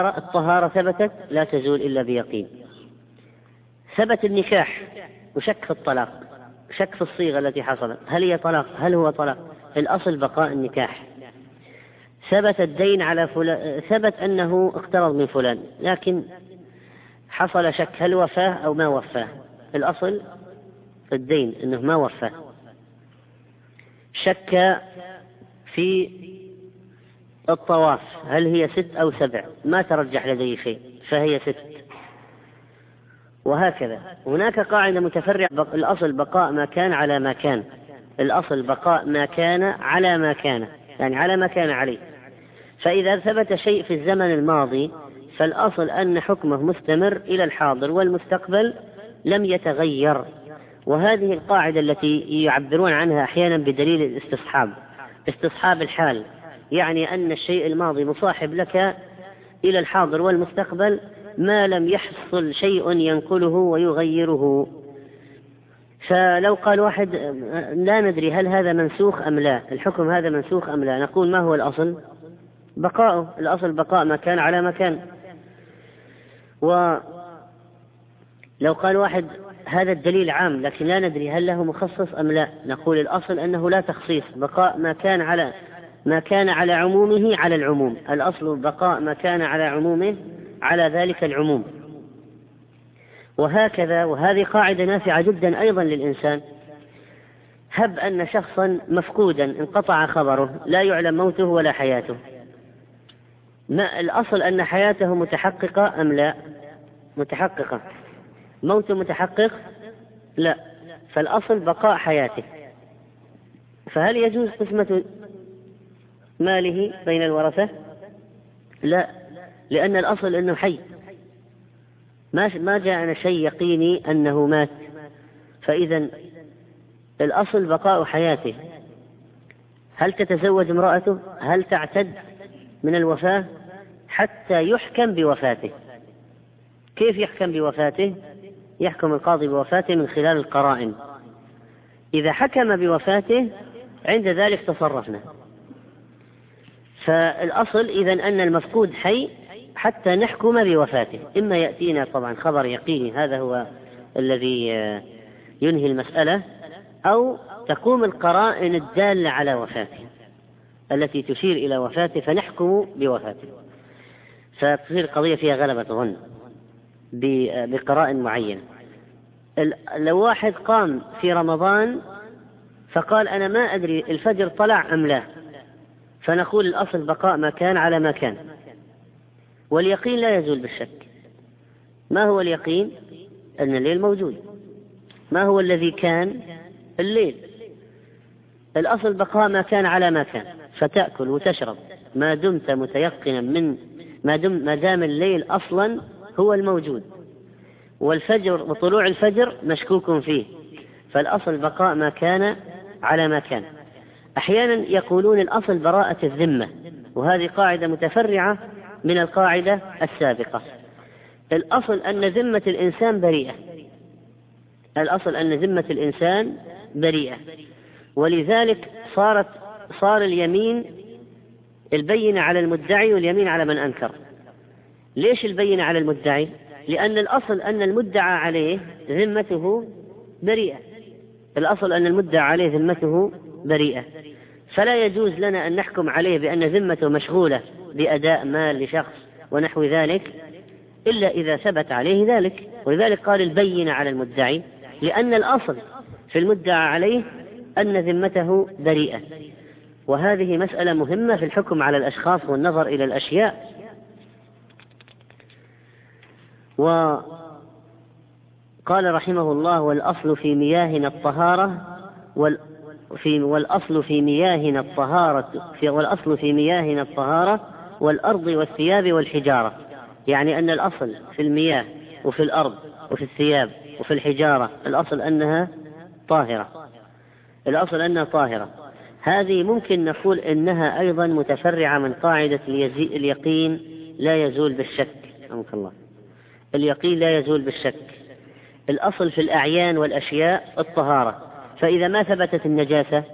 الطهارة ثبتت لا تزول إلا بيقين. ثبت النكاح وشك في الطلاق شك في الصيغة التي حصلت. هل هي طلاق؟ هل هو طلاق؟ الأصل بقاء النكاح. ثبت الدين على فلان ثبت أنه اقترض من فلان لكن حصل شك هل وفاه أو ما وفاه. الأصل الدين أنه ما وفاه. شك في الطواف هل هي ست أو سبع؟ ما ترجح لديه شيء فهي ست. وهكذا. هناك قاعدة متفرعة. الأصل بقاء ما كان على ما كان. الأصل بقاء ما كان على ما كان. يعني على ما كان عليه. فإذا ثبت شيء في الزمن الماضي فالأصل أن حكمه مستمر إلى الحاضر والمستقبل لم يتغير. وهذه القاعدة التي يعبرون عنها أحيانا بدليل الاستصحاب. استصحاب الحال. يعني أن الشيء الماضي مصاحب لك إلى الحاضر والمستقبل ما لم يحصل شيء ينقله ويغيره. فلو قال واحد لا ندري هل هذا منسوخ أم لا الحكم هذا منسوخ أم لا نقول ما هو الأصل؟ بقاؤه. الأصل بقاء ما كان على مكان ولو قال واحد هذا الدليل عام لكن لا ندري هل له مخصص أم لا نقول الأصل أنه لا تخصيص بقاء ما كان على ما كان على عمومه على العموم. الأصل بقاء ما كان على عمومه على ذلك العموم. وهكذا وهذه قاعدة نافعة جدا أيضا للإنسان. هب أن شخصا مفقودا انقطع خبره لا يعلم موته ولا حياته. ما الأصل أن حياته متحققة أم لا؟ متحققة. موته متحقق؟ لا. فالأصل بقاء حياته. فهل يجوز قسمة ماله بين الورثة؟ لا لأن الأصل أنه حي. ما ما جاءنا شيء يقيني أنه مات. فإذا الأصل بقاء حياته. هل تتزوج امرأته؟ هل تعتد من الوفاة؟ حتى يحكم بوفاته. كيف يحكم بوفاته؟ يحكم القاضي بوفاته من خلال القرائن. إذا حكم بوفاته عند ذلك تصرفنا. فالأصل إذا أن المفقود حي حتى نحكم بوفاته. إما يأتينا طبعا خبر يقيني هذا هو الذي ينهي المسألة أو تقوم القرائن الدالة على وفاته التي تشير إلى وفاته فنحكم بوفاته. فتصير القضية فيها غلبة ظن بقرائن معينة. لو واحد قام في رمضان فقال أنا ما أدري الفجر طلع أم لا. فنقول الأصل بقاء ما كان على ما كان. واليقين لا يزول بالشك. ما هو اليقين؟ أن الليل موجود. ما هو الذي كان؟ الليل. الأصل بقاء ما كان على ما كان. فتأكل وتشرب. ما دمت متيقنا من ما دم ما دام الليل أصلا هو الموجود. والفجر وطلوع الفجر مشكوك فيه. فالأصل بقاء ما كان على ما كان. أحيانا يقولون الأصل براءة الذمة وهذه قاعدة متفرعة من القاعدة السابقة. الأصل أن ذمة الإنسان بريئة. الأصل أن ذمة الإنسان بريئة. ولذلك صارت صار اليمين البينة على المدعي واليمين على من أنكر. ليش البينة على المدعي؟ لأن الأصل أن المدعى عليه ذمته بريئة. الأصل أن المدعى عليه ذمته بريئة. فلا يجوز لنا أن نحكم عليه بأن ذمته مشغولة بأداء مال لشخص ونحو ذلك إلا إذا ثبت عليه ذلك. ولذلك قال البينة على المدعي لأن الأصل في المدعى عليه أن ذمته بريئة. وهذه مسألة مهمة في الحكم على الأشخاص والنظر إلى الأشياء. وقال رحمه الله والأصل في مياهنا الطهارة وال في والأصل في مياهنا الطهارة في والأصل في مياهنا الطهارة والأرض والثياب والحجارة. يعني أن الأصل في المياه وفي الأرض وفي الثياب وفي الحجارة الأصل أنها طاهرة. الأصل أنها طاهرة. هذه ممكن نقول إنها أيضا متفرعة من قاعدة اليقين لا يزول بالشك. رحمك الله. اليقين لا يزول بالشك. الأصل في الأعيان والأشياء الطهارة. فإذا ما ثبتت النجاسة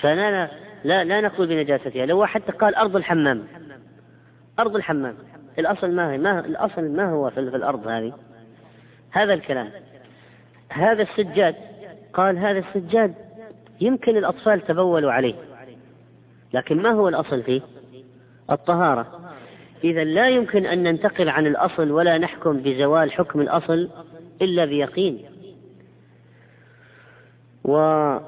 فلا لا لا نقول بنجاستها. لو حتى قال أرض الحمام أرض الحمام الأصل ما هي ما الأصل ما هو في الأرض هذه؟ هذا الكلام. هذا السجاد قال هذا السجاد يمكن الأطفال تبولوا عليه لكن ما هو الأصل فيه؟ الطهارة. إذا لا يمكن أن ننتقل عن الأصل ولا نحكم بزوال حكم الأصل إلا بيقين. وكذلك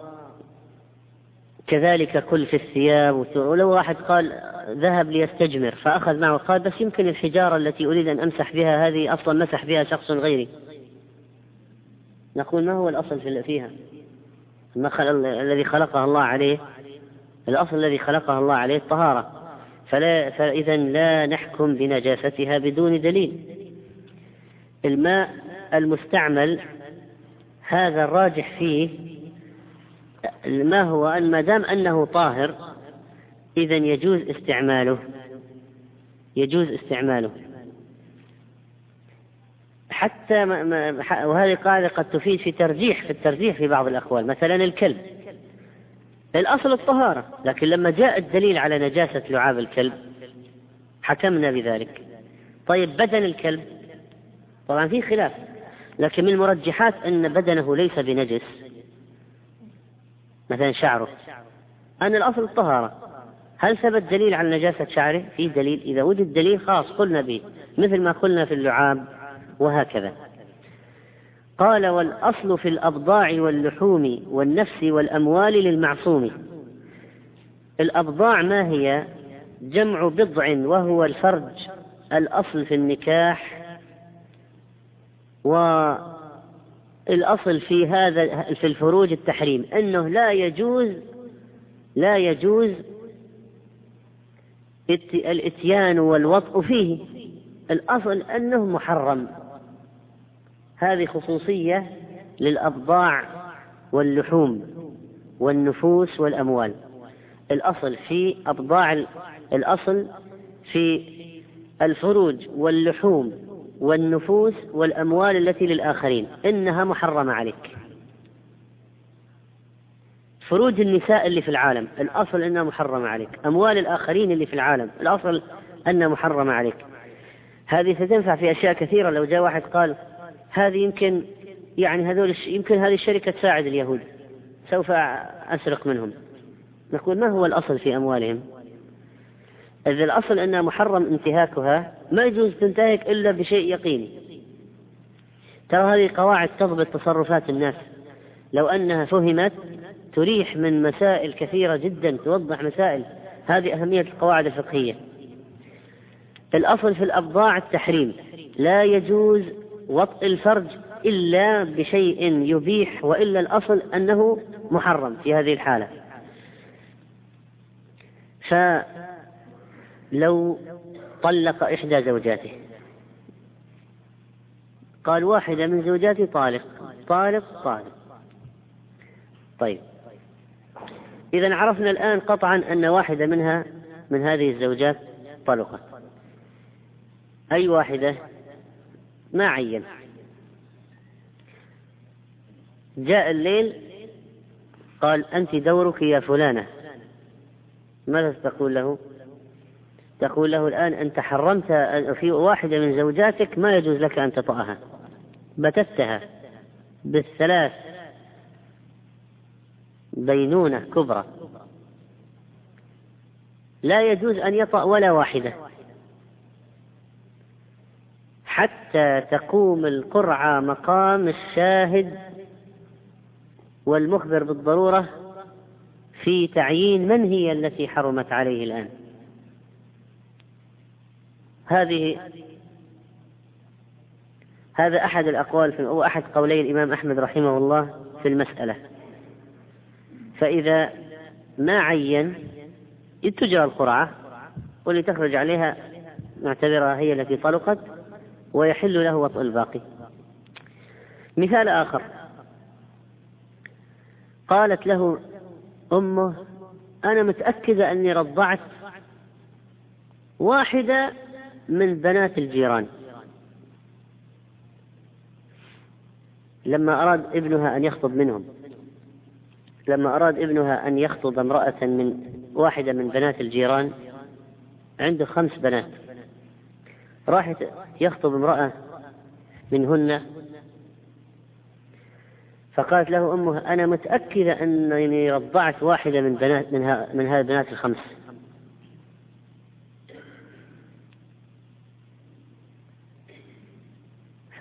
كل في الثياب ولو واحد قال ذهب ليستجمر فأخذ معه قال بس يمكن الحجارة التي أريد أن أمسح بها هذه أصلا مسح بها شخص غيري. نقول ما هو الأصل فيها؟ الذي خلقها الله عليه. الأصل الذي خلقها الله عليه الطهارة. فلا فإذا لا نحكم بنجاستها بدون دليل. الماء المستعمل هذا الراجح فيه ما هو؟ ما دام أنه طاهر إذا يجوز استعماله. يجوز استعماله. حتى ما ما وهذه قاعدة قد تفيد في ترجيح في الترجيح في بعض الأقوال. مثلا الكلب. الأصل الطهارة. لكن لما جاء الدليل على نجاسة لعاب الكلب حكمنا بذلك. طيب بدن الكلب. طبعا في خلاف. لكن من المرجحات أن بدنه ليس بنجس. مثلا شعره. أن الأصل الطهارة. هل ثبت دليل على نجاسة شعره؟ في دليل. إذا وجد دليل خاص قلنا به مثل ما قلنا في اللعاب وهكذا. قال والأصل في الأبضاع واللحوم والنفس والأموال للمعصوم. الأبضاع ما هي؟ جمع بضع وهو الفرج. الأصل في النكاح والأصل في هذا في الفروج التحريم أنه لا يجوز لا يجوز الإتيان والوطء فيه. الأصل أنه محرم. هذه خصوصية للأبضاع واللحوم والنفوس والأموال. الأصل في أبضاع الأصل في الفروج واللحوم والنفوس والأموال التي للآخرين إنها محرمة عليك. فروج النساء اللي في العالم الأصل أنها محرمة عليك. أموال الآخرين اللي في العالم الأصل أنها محرمة عليك. هذه ستنفع في أشياء كثيرة. لو جاء واحد قال هذه يمكن يعني هذول يمكن هذه الشركة تساعد اليهود سوف أسرق منهم. نقول ما هو الأصل في أموالهم؟ إذا الأصل أنها محرم انتهاكها ما يجوز تنتهك إلا بشيء يقيني. ترى هذه قواعد تضبط تصرفات الناس. لو أنها فهمت تريح من مسائل كثيرة جدا توضح مسائل. هذه أهمية القواعد الفقهية. الأصل في الأبضاع التحريم. لا يجوز وطء الفرج إلا بشيء يبيح وإلا الأصل أنه محرم في هذه الحالة. فلو طلق إحدى زوجاته. قال واحدة من زوجاتي طالق. طالق طالق. طيب. إذا عرفنا الآن قطعا أن واحدة منها من هذه الزوجات طلقت. أي واحدة؟ ما عين. جاء الليل قال أنت دورك يا فلانة. ماذا تقول له؟ تقول له الآن أنت حرمت في واحدة من زوجاتك ما يجوز لك أن تطأها بتتها بالثلاث بينونة كبرى. لا يجوز أن يطأ ولا واحدة. حتى تقوم القرعة مقام الشاهد والمخبر بالضرورة في تعيين من هي التي حرمت عليه الآن. هذه هذا أحد الأقوال في أو أحد قولي الإمام أحمد رحمه الله في المسألة. فإذا ما عين تجرى القرعة واللي تخرج عليها نعتبرها هي التي طلقت ويحل له وطء الباقي. مثال آخر. قالت له أمه أنا متأكدة أني رضعت واحدة من بنات الجيران. لما أراد ابنها أن يخطب منهم لما أراد ابنها أن يخطب امرأة من واحدة من بنات الجيران عنده خمس بنات. راح يخطب امرأة منهن. فقالت له أمه أنا متأكدة أنني رضعت واحدة من بنات من, من هذه البنات الخمس.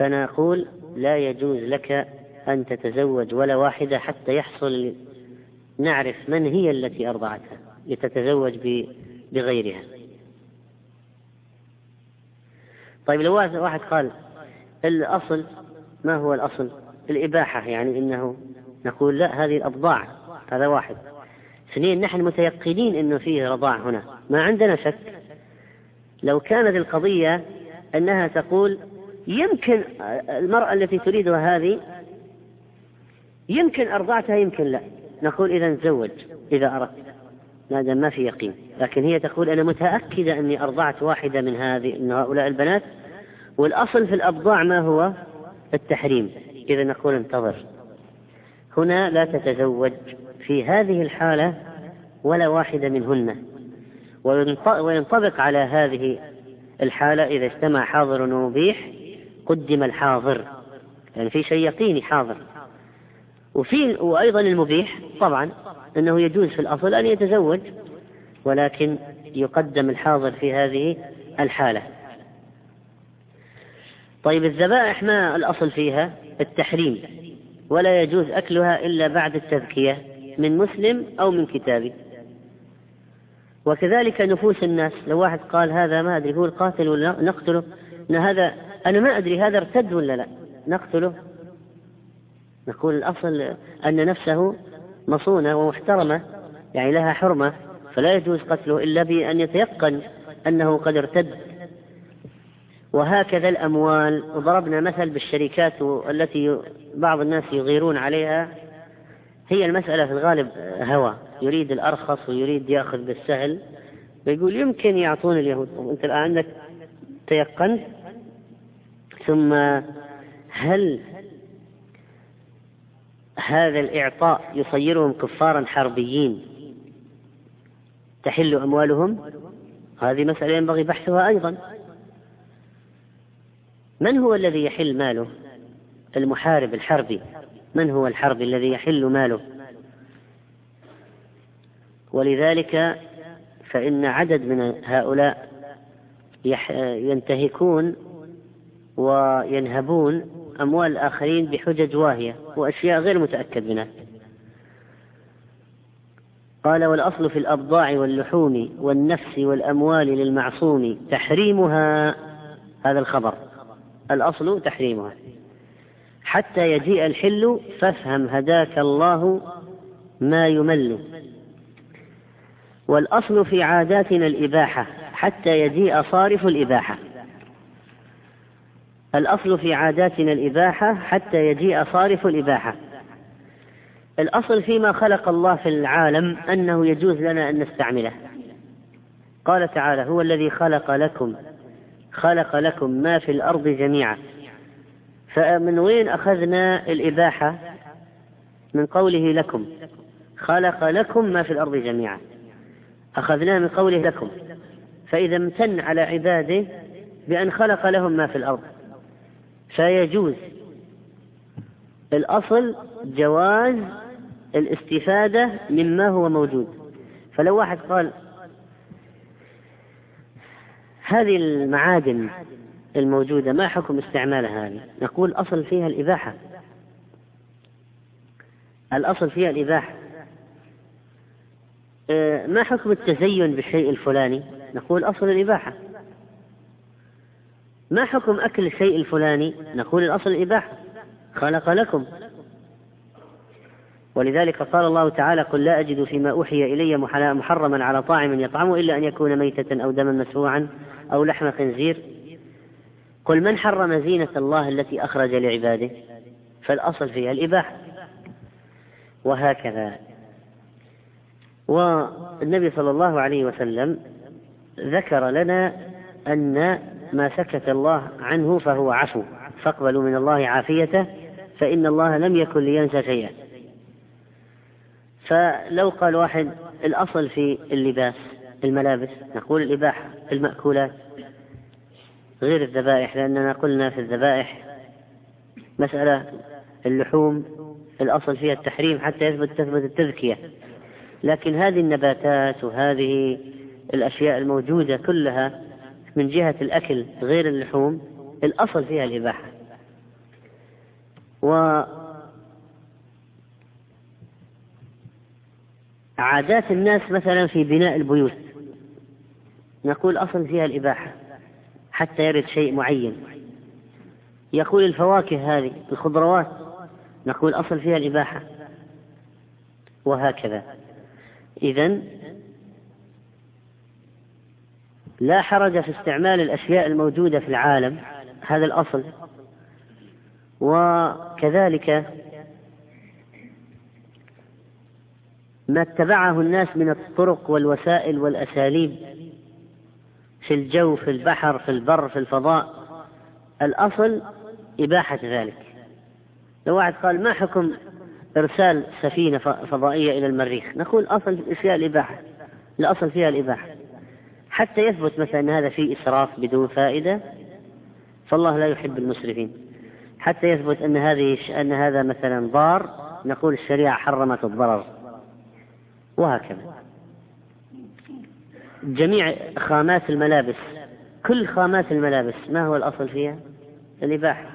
فنقول لا يجوز لك أن تتزوج ولا واحدة حتى يحصل نعرف من هي التي أرضعتها لتتزوج بغيرها. طيب لو واحد قال الأصل ما هو الأصل؟ الإباحة يعني إنه نقول لا هذه الأبضاع هذا واحد. اثنين نحن متيقنين أنه فيه رضاع هنا ما عندنا شك. لو كانت القضية أنها تقول يمكن المرأة التي تريدها هذه يمكن أرضعتها يمكن لا. نقول إذا تزوج إذا أردت. ما ما في يقين. لكن هي تقول أنا متأكدة أني أرضعت واحدة من هذه من هؤلاء البنات. والأصل في الأبضاع ما هو؟ التحريم. إذا نقول انتظر. هنا لا تتزوج في هذه الحالة ولا واحدة منهن. وينطبق على هذه الحالة إذا اجتمع حاضر ومبيح قدم الحاضر. يعني في شيء يقيني حاضر. وفي وأيضا المبيح طبعا أنه يجوز في الأصل أن يتزوج ولكن يقدم الحاضر في هذه الحالة. طيب الذبائح ما الأصل فيها؟ التحريم. ولا يجوز أكلها إلا بعد التذكية من مسلم أو من كتابي. وكذلك نفوس الناس. لو واحد قال هذا ما أدري هو القاتل ولا نقتله. إن هذا أنا ما أدري هذا ارتد ولا لا. نقتله. نقول الأصل أن نفسه مصونة ومحترمة يعني لها حرمة فلا يجوز قتله إلا بأن يتيقن أنه قد ارتد. وهكذا الأموال. وضربنا مثل بالشركات التي بعض الناس يغيرون عليها. هي المسألة في الغالب هوى. يريد الأرخص ويريد يأخذ بالسهل. ويقول يمكن يعطون اليهود. وأنت الآن عندك تيقنت ثم هل هذا الإعطاء يصيرهم كفارا حربيين تحل أموالهم؟ هذه مسألة ينبغي بحثها أيضا. من هو الذي يحل ماله؟ المحارب الحربي. من هو الحربي الذي يحل ماله؟ ولذلك فإن عدد من هؤلاء ينتهكون وينهبون أموال الآخرين بحجج واهية وأشياء غير متأكد منها. قال والأصل في الأبضاع واللحوم والنفس والأموال للمعصوم تحريمها هذا الخبر. الأصل تحريمها. حتى يجيء الحل فافهم هداك الله ما يمل. والأصل في عاداتنا الإباحة حتى يجيء صارف الإباحة. الأصل في عاداتنا الإباحة حتى يجيء صارف الإباحة. الأصل فيما خلق الله في العالم أنه يجوز لنا أن نستعمله. قال تعالى هو الذي خلق لكم خلق لكم ما في الأرض جميعا. فمن وين أخذنا الإباحة؟ من قوله لكم خلق لكم ما في الأرض جميعا. أخذناه من قوله لكم. فإذا امتن على عباده بأن خلق لهم ما في الأرض. فيجوز. الأصل جواز الاستفادة مما هو موجود. فلو واحد قال هذه المعادن الموجودة ما حكم استعمالها؟ هذه نقول أصل فيها الإباحة. الأصل فيها الإباحة. آه، ما حكم التزين بالشيء الفلاني؟ نقول أصل الإباحة. ما حكم أكل الشيء الفلاني؟ نقول الأصل الإباحة. خلق لكم. ولذلك قال الله تعالى قل لا أجد فيما أوحي إلي محرما على طاعم يطعمه إلا أن يكون ميتة أو دما مسفوعا أو لحم خنزير. قل من حرم زينة الله التي أخرج لعباده؟ فالأصل فيها الإباحة. وهكذا. والنبي صلى الله عليه وسلم ذكر لنا أن ما سكت الله عنه فهو عفو. فاقبلوا من الله عافيته فإن الله لم يكن لينسى شيئا. فلو قال واحد الأصل في اللباس الملابس نقول الإباحة المأكولات غير الذبائح لأننا قلنا في الذبائح مسألة اللحوم الأصل فيها التحريم حتى يثبت تثبت التذكية. لكن هذه النباتات وهذه الأشياء الموجودة كلها من جهة الأكل غير اللحوم الأصل فيها الإباحة. و عادات الناس مثلا في بناء البيوت نقول أصل فيها الإباحة حتى يرد شيء معين. يقول الفواكه هذه الخضروات نقول أصل فيها الإباحة. وهكذا. إذا لا حرج في استعمال الأشياء الموجودة في العالم هذا الأصل. وكذلك ما اتبعه الناس من الطرق والوسائل والأساليب في الجو في البحر في البر في الفضاء الأصل إباحة ذلك. لو واحد قال ما حكم إرسال سفينة فضائية إلى المريخ؟ نقول أصل فيها الإباحة الأصل فيها الإباحة. حتى يثبت مثلا أن هذا فيه إسراف بدون فائدة فالله لا يحب المسرفين. حتى يثبت أن هذه أن هذا مثلا ضار نقول الشريعة حرمت الضرر. وهكذا. جميع خامات الملابس كل خامات الملابس ما هو الأصل فيها؟ الإباحة.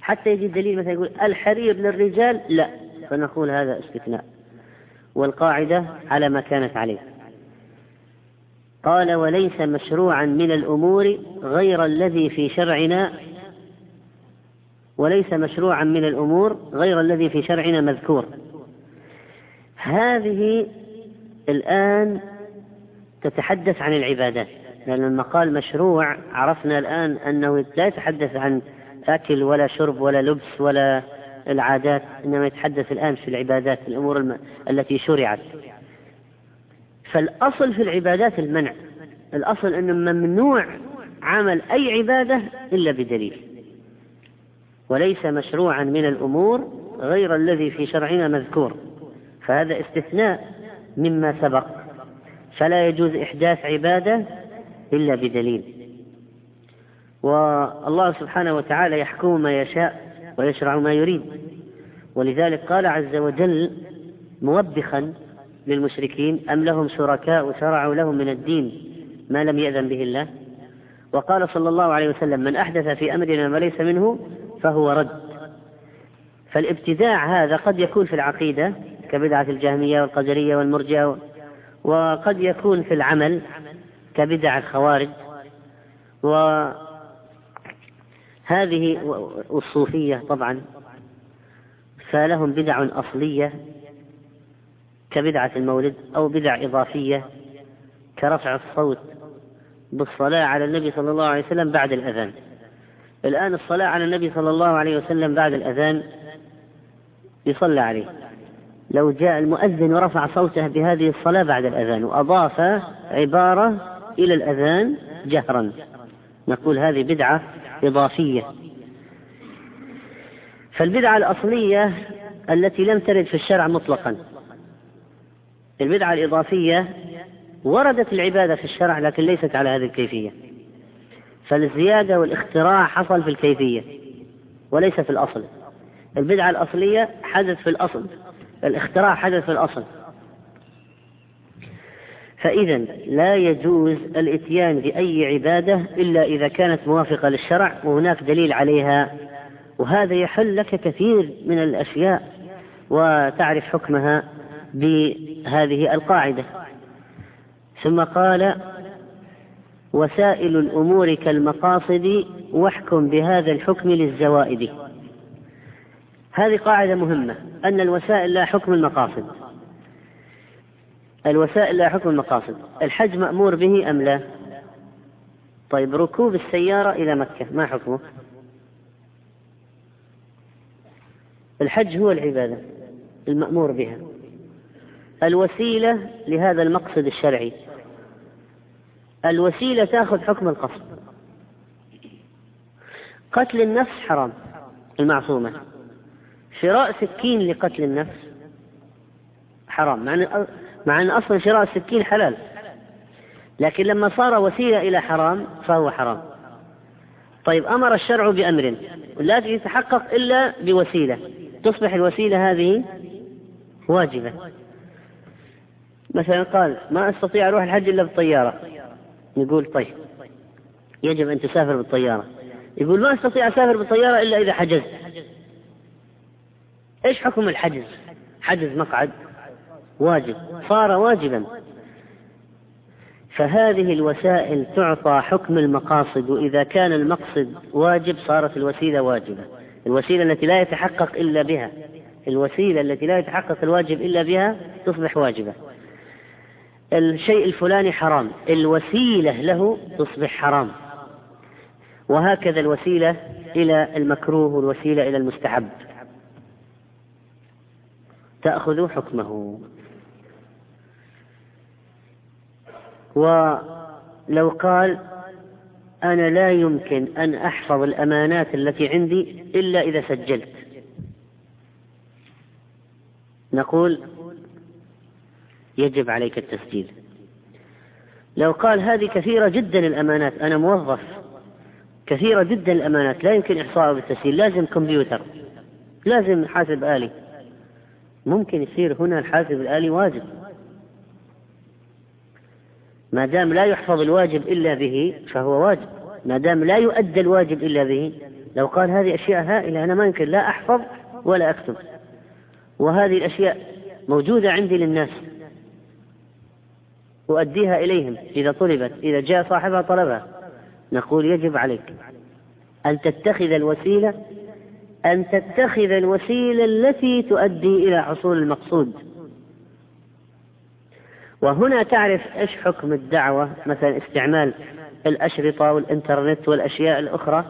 حتى يجي الدليل مثلا يقول الحرير للرجال لا. فنقول هذا استثناء. والقاعدة على ما كانت عليه. قال وليس مشروعا من الأمور غير الذي في شرعنا وليس مشروعا من الأمور غير الذي في شرعنا مذكور هذه الآن تتحدث عن العبادات لأن المقال مشروع عرفنا الآن أنه لا يتحدث عن أكل ولا شرب ولا لبس ولا العادات إنما يتحدث الآن في العبادات الأمور. التي شرعت فالأصل في العبادات المنع. الأصل أنه ممنوع عمل أي عبادة إلا بدليل. وليس مشروعا من الأمور غير الذي في شرعنا مذكور. فهذا استثناء مما سبق. فلا يجوز إحداث عبادة إلا بدليل. والله سبحانه وتعالى يحكم ما يشاء ويشرع ما يريد. ولذلك قال عز وجل موبخا للمشركين أم لهم شركاء شرعوا لهم من الدين ما لم يأذن به الله؟ وقال صلى الله عليه وسلم من أحدث في أمرنا ما ليس منه فهو رد. فالابتداع هذا قد يكون في العقيدة كبدعة الجهمية والقدرية والمرجئة وقد يكون في العمل كبدع الخوارج. وهذه والصوفية طبعا فلهم بدع أصلية كبدعة المولد أو بدع إضافية كرفع الصوت بالصلاة على النبي صلى الله عليه وسلم بعد الأذان. الآن الصلاة على النبي صلى الله عليه وسلم بعد الأذان يصلى عليه. لو جاء المؤذن ورفع صوته بهذه الصلاة بعد الأذان وأضاف عبارة إلى الأذان جهرا. نقول هذه بدعة إضافية. فالبدعة الأصلية التي لم ترد في الشرع مطلقا. البدعة الإضافية وردت العبادة في الشرع لكن ليست على هذه الكيفية. فالزيادة والاختراع حصل في الكيفية وليس في الأصل. البدعة الأصلية حدث في الأصل. الاختراع حدث في الأصل. فإذا لا يجوز الإتيان بأي عبادة إلا إذا كانت موافقة للشرع وهناك دليل عليها. وهذا يحل لك كثير من الأشياء وتعرف حكمها بهذه القاعدة. ثم قال وسائل الأمور كالمقاصد واحكم بهذا الحكم للزوائد. هذه قاعدة مهمة أن الوسائل لا حكم المقاصد. الوسائل لا حكم المقاصد الحج مأمور به أم لا؟ طيب ركوب السيارة إلى مكة ما حكمه؟ الحج هو العبادة المأمور بها. الوسيلة لهذا المقصد الشرعي. الوسيلة تأخذ حكم القصد. قتل النفس حرام المعصومة. شراء سكين لقتل النفس حرام مع أن مع أن أصلا شراء السكين حلال. لكن لما صار وسيلة إلى حرام فهو حرام. طيب أمر الشرع بأمر لا يتحقق إلا بوسيلة. تصبح الوسيلة هذه واجبة. مثلا قال ما أستطيع أروح الحج إلا بالطيارة. نقول طيب يجب أن تسافر بالطيارة. يقول ما أستطيع أسافر بالطيارة إلا إذا حجزت. إيش حكم الحجز؟ حجز مقعد واجب صار واجبا. فهذه الوسائل تعطى حكم المقاصد وإذا كان المقصد واجب صارت الوسيلة واجبة. الوسيلة التي لا يتحقق إلا بها الوسيلة التي لا يتحقق الواجب إلا بها تصبح واجبة. الشيء الفلاني حرام الوسيلة له تصبح حرام. وهكذا الوسيلة إلى المكروه والوسيلة إلى المستحب. تأخذ حكمه. ولو قال أنا لا يمكن أن أحفظ الأمانات التي عندي إلا إذا سجلت. نقول يجب عليك التسجيل. لو قال هذه كثيرة جدا الأمانات أنا موظف. كثيرة جدا الأمانات لا يمكن إحصائها بالتسجيل لازم كمبيوتر. لازم حاسب آلي. ممكن يصير هنا الحاسب الآلي واجب. ما دام لا يحفظ الواجب إلا به فهو واجب. ما دام لا يؤدى الواجب إلا به لو قال هذه أشياء هائلة أنا ما يمكن لا أحفظ ولا أكتب. وهذه الأشياء موجودة عندي للناس. أؤديها إليهم إذا طلبت إذا جاء صاحبها طلبها. نقول يجب عليك أن تتخذ الوسيلة أن تتخذ الوسيلة التي تؤدي إلى حصول المقصود. وهنا تعرف إيش حكم الدعوة مثلا استعمال الأشرطة والإنترنت والأشياء الأخرى.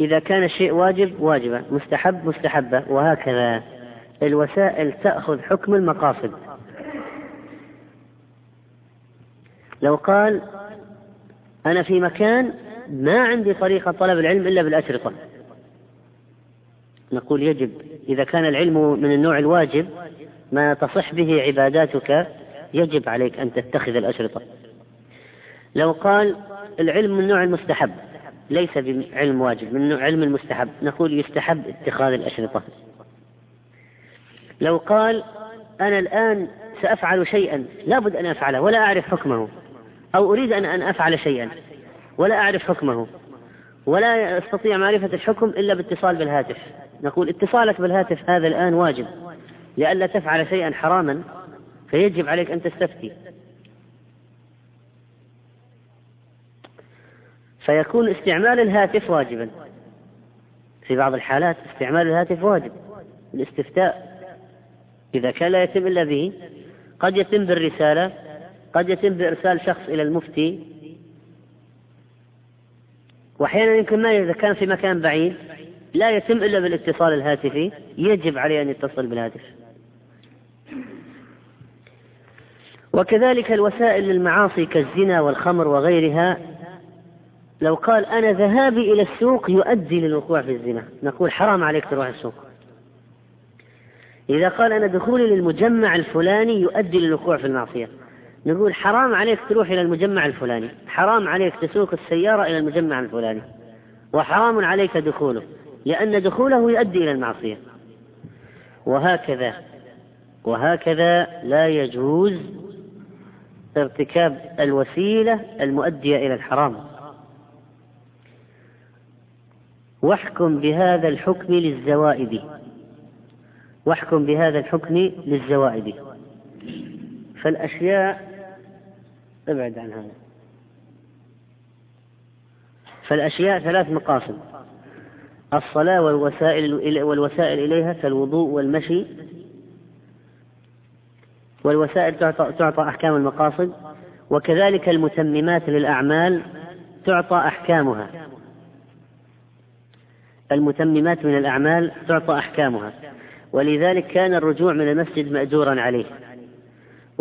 إذا كان الشيء واجب واجبة مستحب مستحبة وهكذا. الوسائل تأخذ حكم المقاصد. لو قال أنا في مكان ما عندي طريقة طلب العلم إلا بالأشرطة. نقول يجب إذا كان العلم من النوع الواجب ما تصح به عباداتك يجب عليك أن تتخذ الأشرطة. لو قال العلم من نوع المستحب ليس بعلم واجب من نوع علم المستحب نقول يستحب اتخاذ الأشرطة. لو قال أنا الآن سأفعل شيئا لابد أن أفعله ولا أعرف حكمه. أو أريد أن أن أفعل شيئا. ولا أعرف حكمه. ولا أستطيع معرفة الحكم إلا باتصال بالهاتف. نقول اتصالك بالهاتف هذا الآن واجب. لئلا تفعل شيئا حراما فيجب عليك أن تستفتي. فيكون استعمال الهاتف واجبا. في بعض الحالات استعمال الهاتف واجب. الاستفتاء إذا كان لا يتم إلا به قد يتم بالرسالة قد يتم بإرسال شخص إلى المفتي. وأحيانا يمكن ما إذا كان في مكان بعيد لا يتم إلا بالاتصال الهاتفي يجب عليه أن يتصل بالهاتف. وكذلك الوسائل للمعاصي كالزنا والخمر وغيرها. لو قال أنا ذهابي إلى السوق يؤدي للوقوع في الزنا. نقول حرام عليك تروح السوق. إذا قال أنا دخولي للمجمع الفلاني يؤدي للوقوع في المعصية. نقول حرام عليك تروح إلى المجمع الفلاني. حرام عليك تسوق السيارة إلى المجمع الفلاني. وحرام عليك دخوله. لأن دخوله يؤدي إلى المعصية. وهكذا. وهكذا لا يجوز ارتكاب الوسيلة المؤدية إلى الحرام. واحكم بهذا الحكم للزوائد. واحكم بهذا الحكم للزوائد. فالأشياء ابعد عن هذا. فالأشياء ثلاث مقاصد. الصلاة والوسائل والوسائل إليها كالوضوء والمشي. والوسائل تعطى, تعطى أحكام المقاصد. وكذلك المتممات للأعمال تعطى أحكامها. المتممات من الأعمال تعطى أحكامها. ولذلك كان الرجوع من المسجد مأجورا عليه.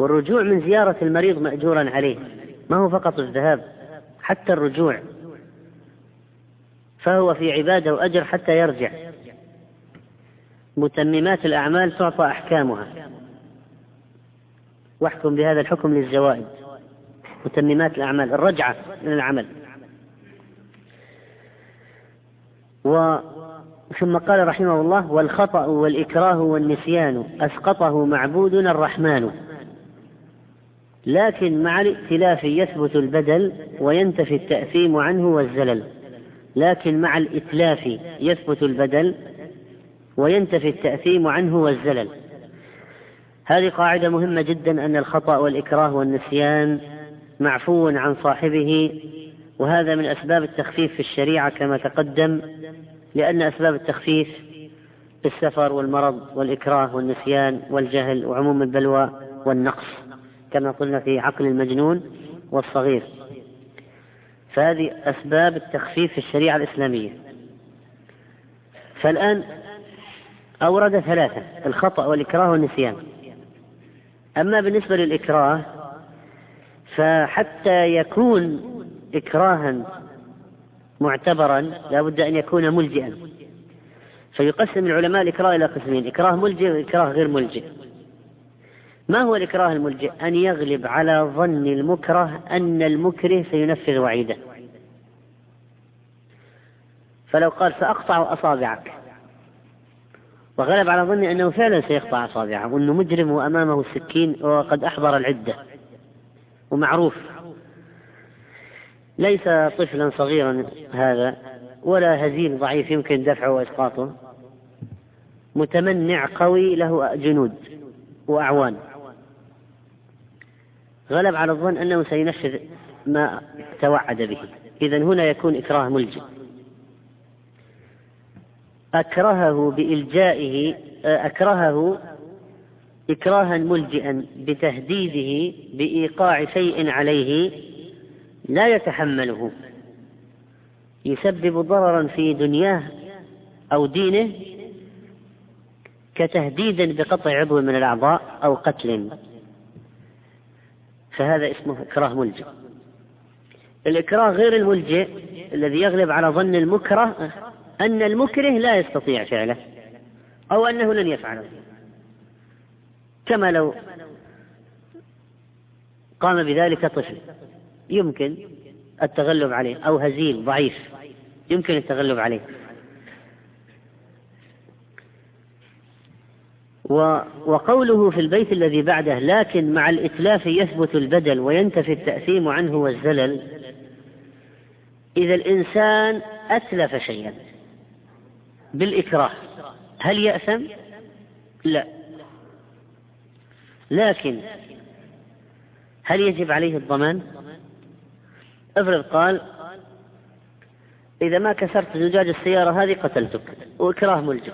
والرجوع من زيارة المريض مأجورا عليه. ما هو فقط الذهاب حتى الرجوع. فهو في عبادة وأجر حتى يرجع. متممات الأعمال تعطى أحكامها. واحكم بهذا الحكم للزوائد. متممات الأعمال الرجعة من العمل. و ثم قال رحمه الله والخطأ والإكراه والنسيان أسقطه معبودنا الرحمن. لكن مع الائتلاف يثبت البدل وينتفي التأثيم عنه والزلل. لكن مع الإتلاف يثبت البدل وينتفي التأثيم عنه والزلل. هذه قاعدة مهمة جدا أن الخطأ والإكراه والنسيان معفو عن صاحبه وهذا من أسباب التخفيف في الشريعة كما تقدم لأن أسباب التخفيف السفر والمرض والإكراه والنسيان والجهل وعموم البلوى والنقص. كما قلنا في عقل المجنون والصغير. فهذه أسباب التخفيف في الشريعة الإسلامية. فالآن أورد ثلاثة الخطأ والإكراه والنسيان. أما بالنسبة للإكراه فحتى يكون إكراها معتبرا لا بد أن يكون ملجئا. فيقسم العلماء الإكراه إلى قسمين إكراه ملجئ وإكراه غير ملجئ. ما هو الإكراه الملجئ؟ أن يغلب على ظن المكره أن المكره سينفذ وعيده. فلو قال سأقطع أصابعك. وغلب على ظني أنه فعلا سيقطع أصابعه وأنه مجرم وأمامه السكين وقد أحضر العدة. ومعروف. ليس طفلا صغيرا هذا ولا هزيل ضعيف يمكن دفعه وإسقاطه. متمنع قوي له جنود وأعوان. غلب على الظن أنه سينفذ ما توعد به. إذا هنا يكون إكراه ملجئ. أكرهه بإلجائه أكرهه إكراها ملجئا بتهديده بإيقاع شيء عليه لا يتحمله. يسبب ضررا في دنياه أو دينه كتهديد بقطع عضو من الأعضاء أو قتل فهذا اسمه إكراه ملجئ. الإكراه غير الملجئ الذي يغلب على ظن المكره أن المكره لا يستطيع فعله أو أنه لن يفعله. كما لو قام بذلك طفل يمكن التغلب عليه أو هزيل ضعيف يمكن التغلب عليه. وقوله في البيت الذي بعده لكن مع الإتلاف يثبت البدل وينتفي التأثيم عنه والزلل إذا الإنسان أتلف شيئا بالإكراه هل يأثم؟ لا لكن هل يجب عليه الضمان؟ افرض قال إذا ما كسرت زجاج السيارة هذه قتلتك وإكراه ملجئ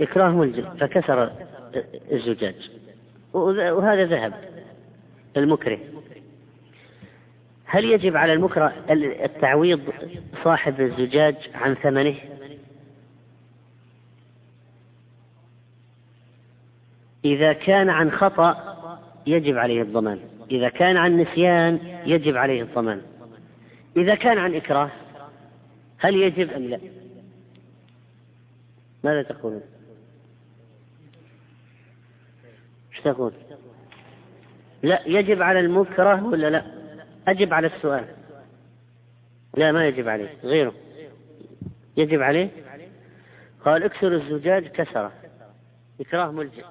إكراه ملجئ فكسر الزجاج. وهذا ذهب المكره هل يجب على المكره التعويض صاحب الزجاج عن ثمنه؟ إذا كان عن خطأ يجب عليه الضمان. إذا كان عن نسيان يجب عليه الضمان. إذا كان عن إكراه هل يجب أم لا؟ ماذا تقولون؟ إيش تقول؟ لا يجب على المكره ولا لا؟ أجب على السؤال. لا ما يجب عليه غيره. يجب عليه؟ قال اكسر الزجاج كسرة إكراه ملجئ